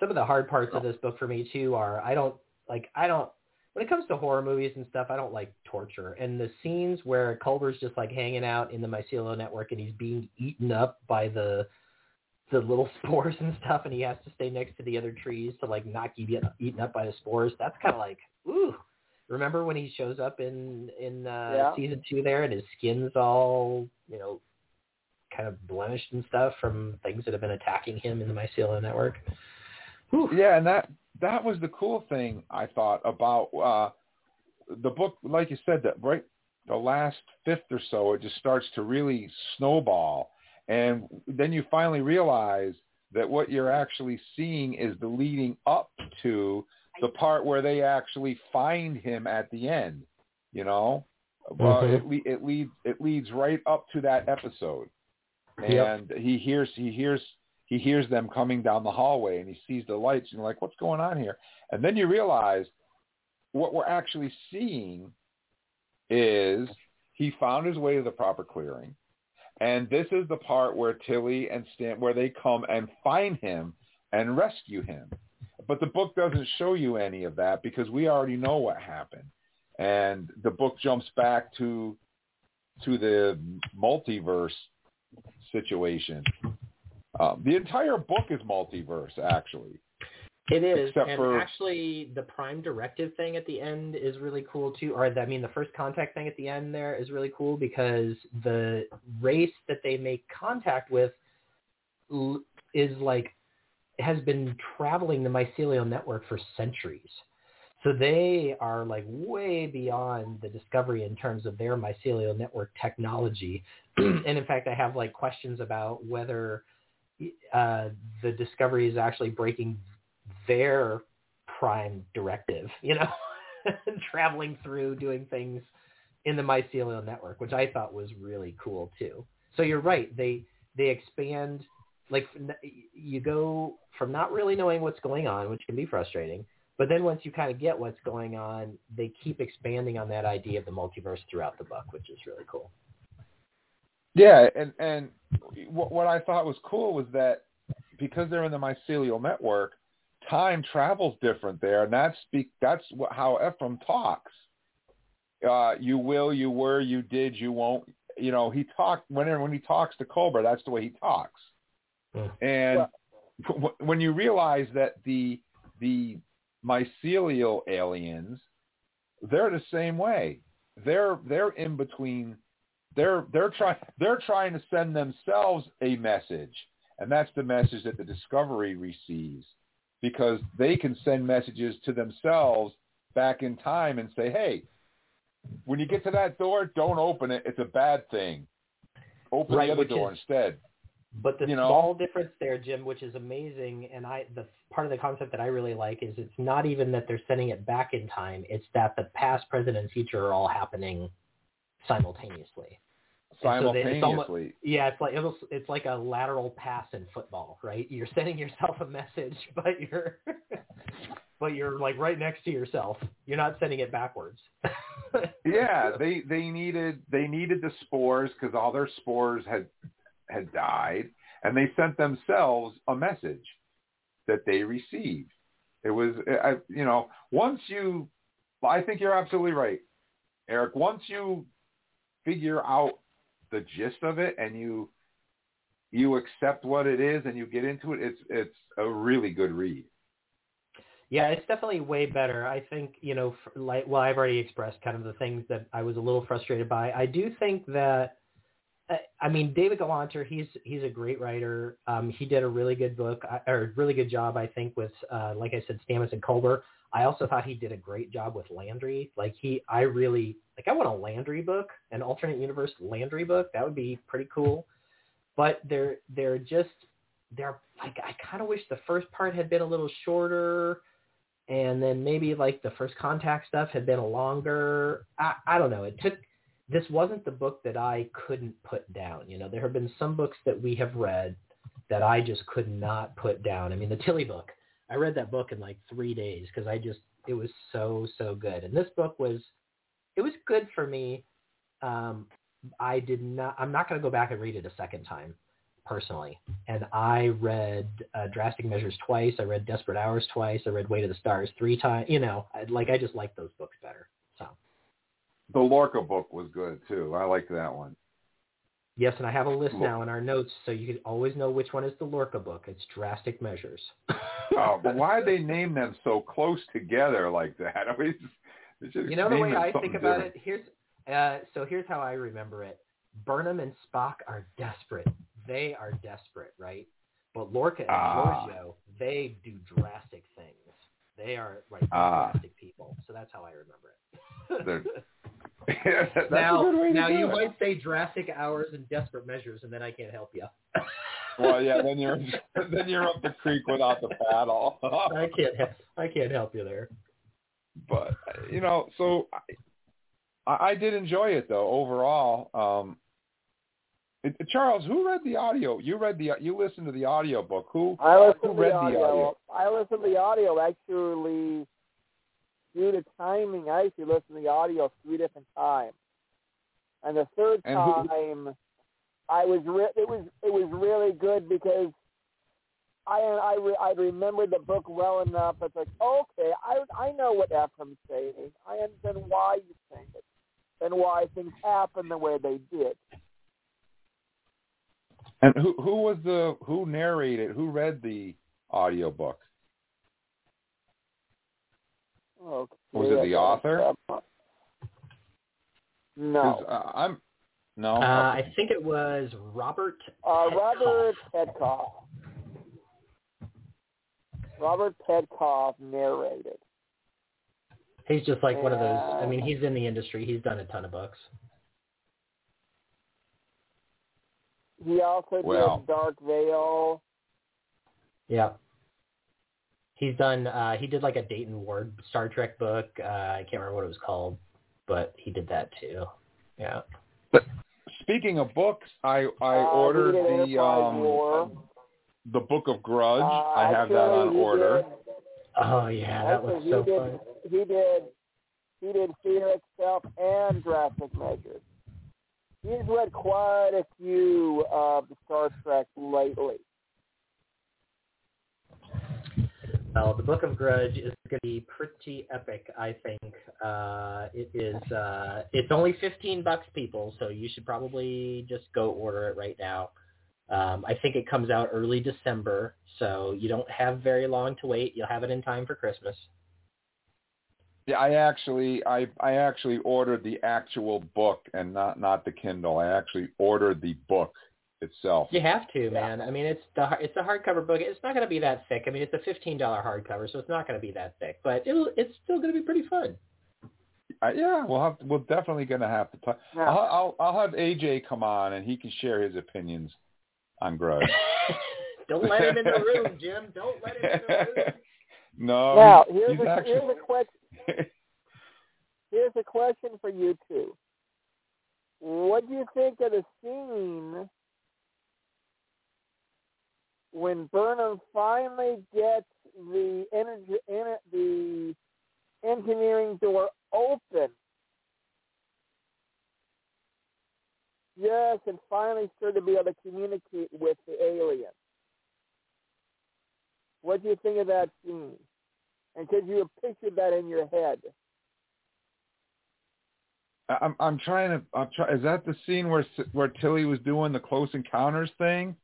some of the hard parts of this book for me too are I don't like I don't when it comes to horror movies and stuff I don't like torture and the scenes where Culber's just like hanging out in the mycelial network and he's being eaten up by the the little spores and stuff and he has to stay next to the other trees to like not get eaten up by the spores that's kind of like ooh remember when he shows up in in uh Yeah. season two there and his skin's all you know kind of blemished and stuff from things that have been attacking him in the mycelial network Whew. Yeah, and that that was the cool thing I thought about uh, the book. Like you said, that right the last fifth or so, it just starts to really snowball, and then you finally realize that what you're actually seeing is the leading up to the part where they actually find him at the end. You know, well, Mhm. it, le- it leads it leads right up to that episode, and Yep. he hears he hears he hears them coming down the hallway and he sees the lights and you're like, what's going on here? And then you realize what we're actually seeing is he found his way to the proper clearing. And this is the part where Tilly and Stan, where they come and find him and rescue him. But the book doesn't show you any of that because we already know what happened. And the book jumps back to to the multiverse situation. Um, the entire book is multiverse, actually. It is, Except and for- actually, the Prime Directive thing at the end is really cool too. Or I mean, the first contact thing at the end there is really cool because the race that they make contact with is like has been traveling the mycelial network for centuries. So they are like way beyond the discovery in terms of their mycelial network technology. and in fact, I have like questions about whether uh, the discovery is actually breaking their prime directive, you know, traveling through doing things in the mycelial network, which I thought was really cool too. So you're right. They, they expand, like you go from not really knowing what's going on, which can be frustrating. But then once you kind of get what's going on, they keep expanding on that idea of the multiverse throughout the book, which is really cool. Yeah, and and what, what I thought was cool was that because they're in the mycelial network, time travels different there, and that's be, that's what, how Ephraim talks. Uh, you will, you were, you did, you won't. You know, he talked whenever when he talks to Culber, that's the way he talks. Hmm. And w- when you realize that the the mycelial aliens, they're the same way. They're they're in between. They're they're trying they're trying to send themselves a message, and that's the message that the Discovery receives, because they can send messages to themselves back in time and say, "Hey, when you get to that door, don't open it. It's a bad thing. Open Right, the other door is- instead." But the You know? small difference there, Jim, which is amazing, and I the part of the concept that I really like is it's not even that they're sending it back in time; it's that the past, present, and future are all happening simultaneously. They- it's almo- Simultaneously, Yeah, it's like it's, it's like a lateral pass in football, right? You're sending yourself a message, but you're but you're like right next to yourself. You're not sending it backwards. yeah, they they needed they needed the spores because all their spores had had died, and they sent themselves a message that they received. It was, I, you know, once you, I think you're absolutely right, Eric. Once you figure out the gist of it and you you accept what it is and you get into it, it's it's a really good read. Yeah, it's definitely way better. I think, you know, like, well, I've already expressed kind of the things that I was a little frustrated by. I do think that, I- I mean, David Galanter, he's he's a great writer. Um, he did a really good book, uh, or really good job, I think, with, uh, like I said, Stamets and Culber. I also thought he did a great job with Landry. Like he, I really like. I want a Landry book, an alternate universe Landry book. That would be pretty cool. But they're they're just they're like I kind of wish the first part had been a little shorter, and then maybe like the first contact stuff had been a longer. I I don't know. It took. This wasn't the book that I couldn't put down. You know, there have been some books that we have read that I just could not put down. I mean, the Tilly book I read that book in like three days because I just it was so so good. And this book was it was good for me. Um, I did not. I'm not going to go back and read it a second time personally. And I read uh, Drastic Measures twice. I read Desperate Hours twice. I read Way to the Stars three times. You know, I, like I just like those books better. So the Lorca book was good too. I liked that one. Yes, and I have a list now in our notes, so you can always know which one is the Lorca book. It's Drastic Measures. oh, but why they name them so close together like that? I mean, it's just you know the way I think about different. it. Here's uh, so here's how I remember it. Burnham and Spock are desperate. They are desperate, right? But Lorca and Ah. Georgiou, they do drastic things. They are like Ah. drastic people. So that's how I remember it. Now, a good way to now you it. might say drastic hours and desperate measures, and then I can't help you. Well, yeah, then you're then you're up the creek without the paddle. I can't. he- I can't help you there. but you know, so I, I did enjoy it though overall. Um, it, Charles, who read the audio? You read the you listened to the audio book. Who I listened who to read the the audio. audio? I listened to the audio actually due to timing. I actually listened to the audio three different times, and the third And who- time I was re- it was it was really good because I I re- I remembered the book well enough. It's like okay, I I know what Ephraim's saying. I understand why you think it, and why things happen the way they did. And who who was the who narrated? Who read the audio book? Okay. Was it the author? No. uh, I'm no. Uh, I think it was Robert. Uh, Petkoff. Robert Petkoff. Robert Petkoff narrated. He's just like one of those. I mean, he's in the industry. He's done a ton of books. He also Well. did Dark Veil. Yeah. He's done. Uh, he did like a Dayton Ward Star Trek book. Uh, I can't remember what it was called, but he did that too. Yeah. Speaking of books, I I Uh, ordered the um the Book of Grudge. Uh, I have that on order. Did, Oh yeah, that actually, looks he so did, fun. He did. He did Fear itself and Drastic Measures. He's read quite a few of the Star Trek lately. Well, the Book of Grudge is going to be pretty epic, I think. Uh, it is. Uh, it's only fifteen bucks, people, so you should probably just go order it right now. Um, I think it comes out early December, so you don't have very long to wait. You'll have it in time for Christmas. Yeah, I actually I I actually ordered the actual book and not not the Kindle. I actually ordered the book itself. You have to, man. I mean, it's the it's a hardcover book. It's not going to be that thick. I mean, it's a fifteen dollar hardcover, so it's not going to be that thick, but it'll it's still going to be pretty fun. Uh, yeah, we'll have we're definitely going to have to talk. Now, I'll, I'll I'll have AJ come on and he can share his opinions on Grudge. Don't let him in the room, Jim. Don't let him in the room. no, now he's, here's he's a, actually here's a question. Here's a question for you two. What do you think of the scene when Burnham finally gets the energy, en- the engineering door open? Yes, and finally started to be able to communicate with the alien. What do you think of that scene? And could you have pictured that in your head? I'm I'm trying to I'm try, is that the scene where where Tilly was doing the close encounters thing,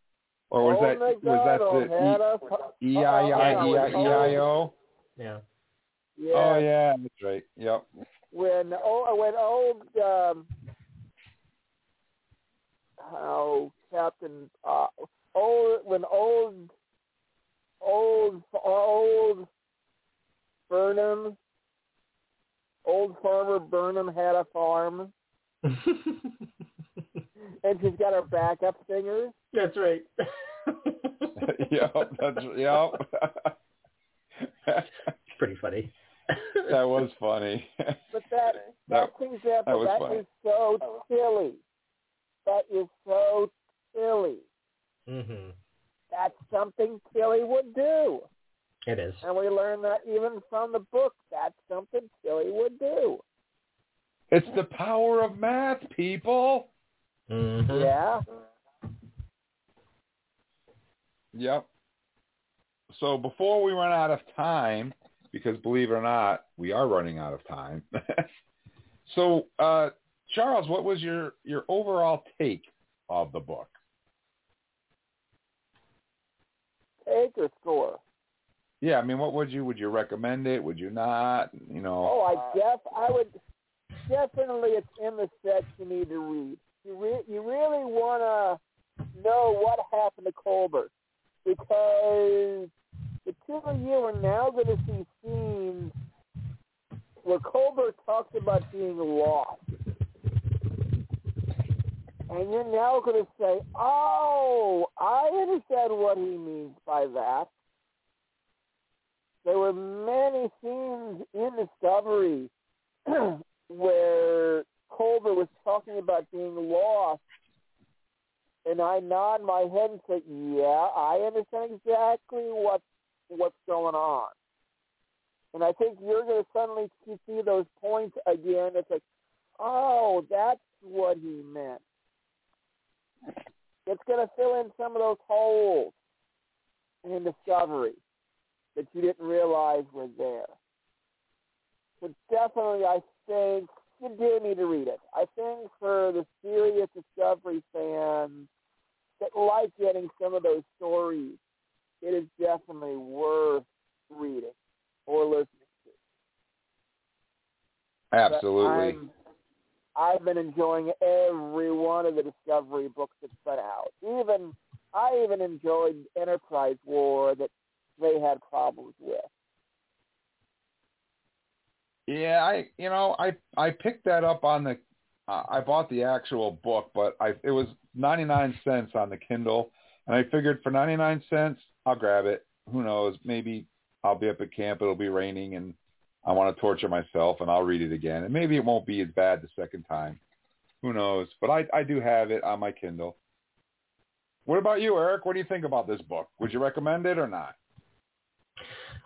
or was oh that was that God, had us- the E I I oh, E I E I O? Yeah. Yeah. Oh yeah, that's right. Yep. When oh when old um oh Captain uh old when old old old Burnham old farmer Burnham had a farm, and she's got her backup singers. That's right. yep, that's yep. Pretty funny. that was funny. But that That- that's example. that was That so silly. That is so silly. mhm. That's something Tilly would do. It is. And we learn that even from the book. That's something Tilly would do. It's the power of math, people. Mhm. Yeah. Yep. So before we run out of time, because believe it or not, we are running out of time. so, uh, Charles, what was your your overall take of the book? Take or score. Yeah, I mean, what would you would you recommend it? Would you not? You know. Oh, I def I would definitely it's in the set you need to read. You re- you really want to know what happened to Culber because the two of you are now going to see scenes where Culber talks about being lost. And you're now going to say, oh, I understand what he means by that. There were many scenes in Discovery where Culber was talking about being lost, and I nod my head and say, "Yeah, I understand exactly what what's going on." And I think you're going to suddenly see- those points again. It's like, oh, that's what he meant. It's going to fill in some of those holes in Discovery that you didn't realize were there. So definitely, I think you do need to read it. I think for the serious Discovery fans that like getting some of those stories, it is definitely worth reading or listening to. Absolutely. I've been enjoying every one of the Discovery books that's been out. Even I even enjoyed Enterprise War that they had problems with. Yeah, I you know I I picked that up on the uh, I bought the actual book, but I it was ninety nine cents on the Kindle, and I figured for ninety nine cents I'll grab it. Who knows? Maybe I'll be up at camp. It'll be raining, and I want to torture myself, and I'll read it again, and maybe it won't be as bad the second time. Who knows? But I I do have it on my Kindle. What about you, Eric? What do you think about this book? Would you recommend it or not?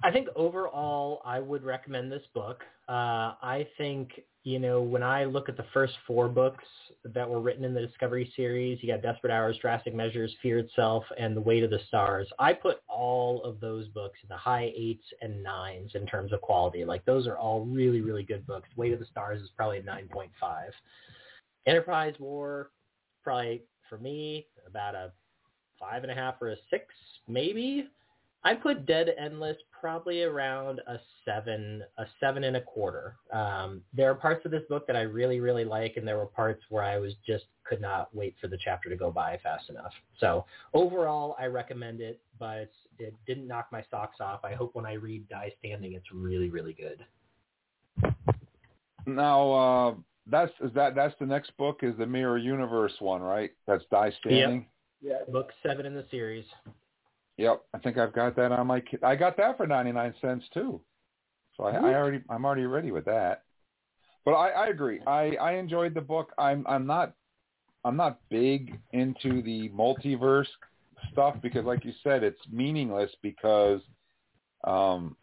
I think overall, I would recommend this book. Uh, I think, you know, when I look at the first four books that were written in the Discovery series, you got Desperate Hours, Drastic Measures, Fear Itself, and The Way to the Stars. I put all of those books in the high eights and nines in terms of quality. Like those are all really, really good books. Weight of the Stars is probably a 9.5. Enterprise War, probably for me, about a five and a half or a six, maybe. I put Dead Endless probably around a seven, a seven and a quarter. Um, there are parts of this book that I really, really like, and there were parts where I was just could not wait for the chapter to go by fast enough. So overall, I recommend it, but it didn't knock my socks off. I hope when I read Die Standing, it's really, really good. Now, uh, that's is that that's the next book is the Mirror Universe one, right? That's Die Standing. Yeah. Book seven in the series. Yep, I think I've got that on my. ki- I got that for ninety nine cents too, so I, I already I'm already ready with that. But I, I agree. I, I enjoyed the book. I'm I'm not I'm not big into the multiverse stuff because, like you said, it's meaningless because um,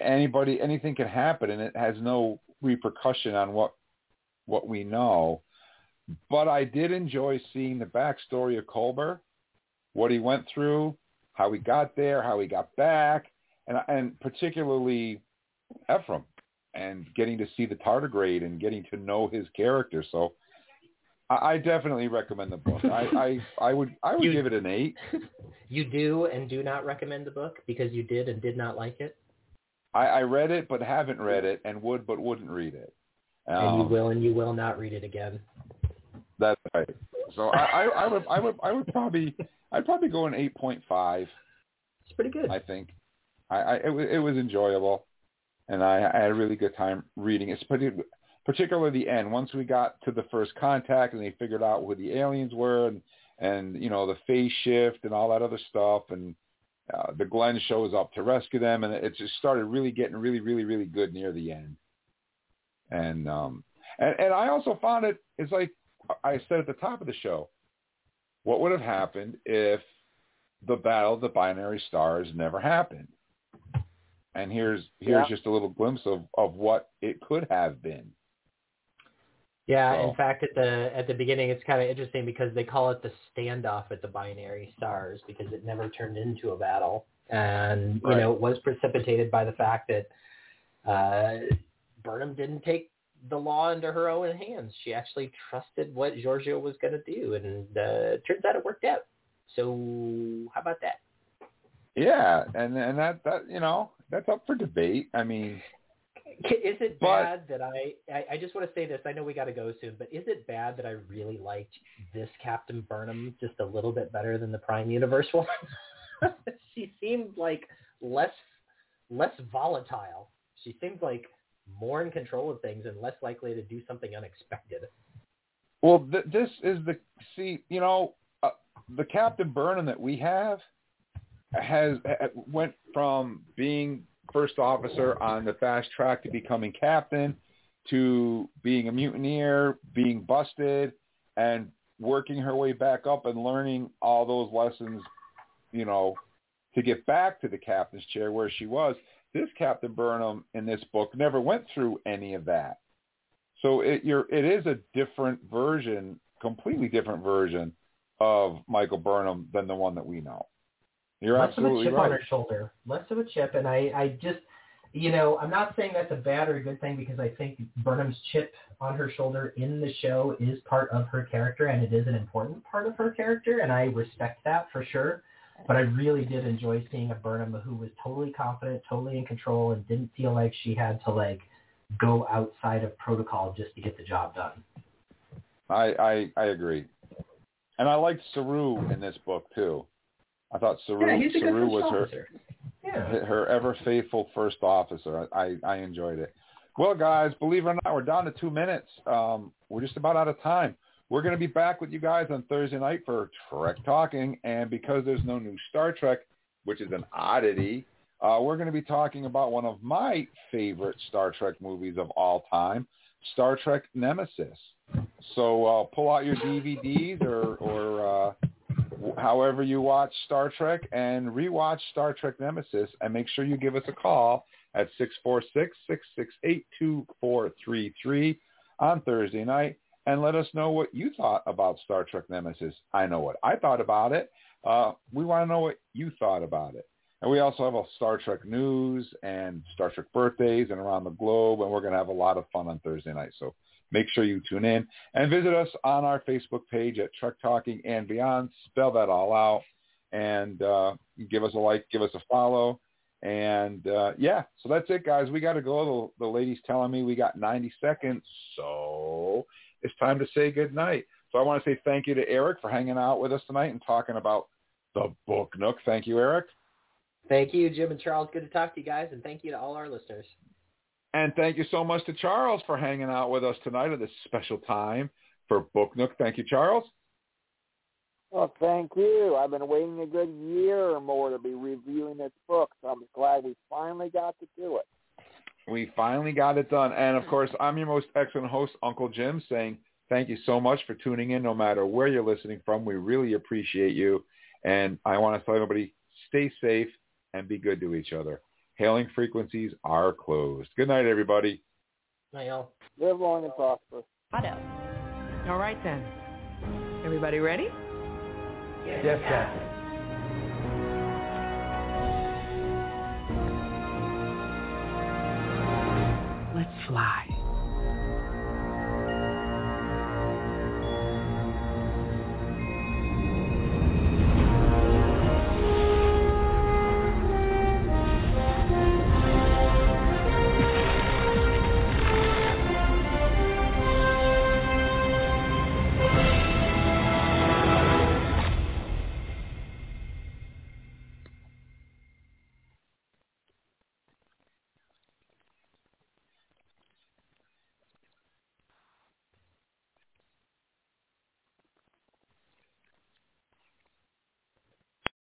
anybody anything can happen and it has no repercussion on what what we know. But I did enjoy seeing the backstory of Culber, what he went through, how he got there, how he got back, and and particularly Ephraim and getting to see the tardigrade and getting to know his character. So I, I definitely recommend the book. I, I, I would I would You- give it an eight. You do and do not recommend the book because you did and did not like it, I, I read it but haven't read it and would but wouldn't read it. and you Um, will and you will not read it again. That's right. So I, I, I would I would I would probably I'd probably go an eight point five. It's pretty good. I think. I, I it, wa- it was enjoyable. and I, I had a really good time reading it, particularly the end. Once we got to the first contact and they figured out who the aliens were and and you know the phase shift and all that other stuff and uh, the Glenn shows up to rescue them and it just started really getting really really really good near the end and um and, and I also found it it's like I said at the top of the show what would have happened if the battle of the binary stars never happened and here's here's yeah. just a little glimpse of of what it could have been yeah, so. in fact, at the at the beginning, it's kind of interesting because they call it the standoff at the binary stars because it never turned into a battle, and you know it was precipitated by the fact that uh, Burnham didn't take the law into her own hands. She actually trusted what Georgiou was going to do, and uh, turns out it worked out. So how about that? Yeah, and and that that you know that's up for debate. I mean, is it bad but, that I, I, I just want to say this. I know we got to go soon, but is it bad that I really liked this Captain Burnham just a little bit better than the Prime Universe one? she seemed like less less volatile. She seemed like more in control of things and less likely to do something unexpected. Well, th- this is the see, you know, uh, the Captain Burnham that we have has went from being first officer on the fast track to becoming captain to being a mutineer, being busted, and working her way back up and learning all those lessons, you know, to get back to the captain's chair where she was. This Captain Burnham in this book never went through any of that. So it, you're, it is a different version, completely different version of Michael Burnham than the one that we know. You're less absolutely of a chip right. on her shoulder, less of a chip, and I, I just, you know, I'm not saying that's a bad or a good thing because I think Burnham's chip on her shoulder in the show is part of her character, and it is an important part of her character, and I respect that for sure. But I really did enjoy seeing a Burnham who was totally confident, totally in control, and didn't feel like she had to like go outside of protocol just to get the job done. I I, I agree, and I liked Saru in this book too. I thought Saru, yeah, Saru was her yeah. her ever faithful first officer. I, I enjoyed it. Well, guys, believe it or not, we're down to two minutes. Um, we're just about out of time. We're going to be back with you guys on Thursday night for Trek Talking, and because there's no new Star Trek, which is an oddity, uh, we're going to be talking about one of my favorite Star Trek movies of all time, Star Trek Nemesis. So uh, pull out your DVDs or, or uh, however you watch Star Trek and rewatch Star Trek Nemesis and make sure you give us a call at 646-668-2433 on Thursday night and let us know what you thought about Star Trek Nemesis. I know what I thought about it. Uh, we want to know what you thought about it. And we also have a Star Trek news and Star Trek birthdays and around the globe, and we're going to have a lot of fun on Thursday night. So Make sure you tune in and visit us on our Facebook page at Trek Talking and Beyond. Spell that all out and uh, give us a like, give us a follow. And uh, yeah, so that's it, guys. We got to go. The, the lady's telling me we got 90 seconds, so it's time to say good night. So I want to say thank you to Eric for hanging out with us tonight and talking about the Book Nook. Thank you, Eric. Thank you, Jim and Charles. Good to talk to you guys, and thank you to all our listeners. And thank you so much to Charles for hanging out with us tonight at this special time for Book Nook. Thank you, Charles. Well, thank you. I've been waiting a good year or more to be reviewing this book, so I'm glad we finally got to do it. We finally got it done. And of course, I'm your most excellent host, Uncle Jim, saying thank you so much for tuning in no matter where you're listening from. We really appreciate you. And I want to tell everybody, stay safe and be good to each other. Hailing frequencies are closed. Good night, everybody. Night, y'all. Live long and prosper. Auto. All right, then. Everybody ready? Yes, yes fly.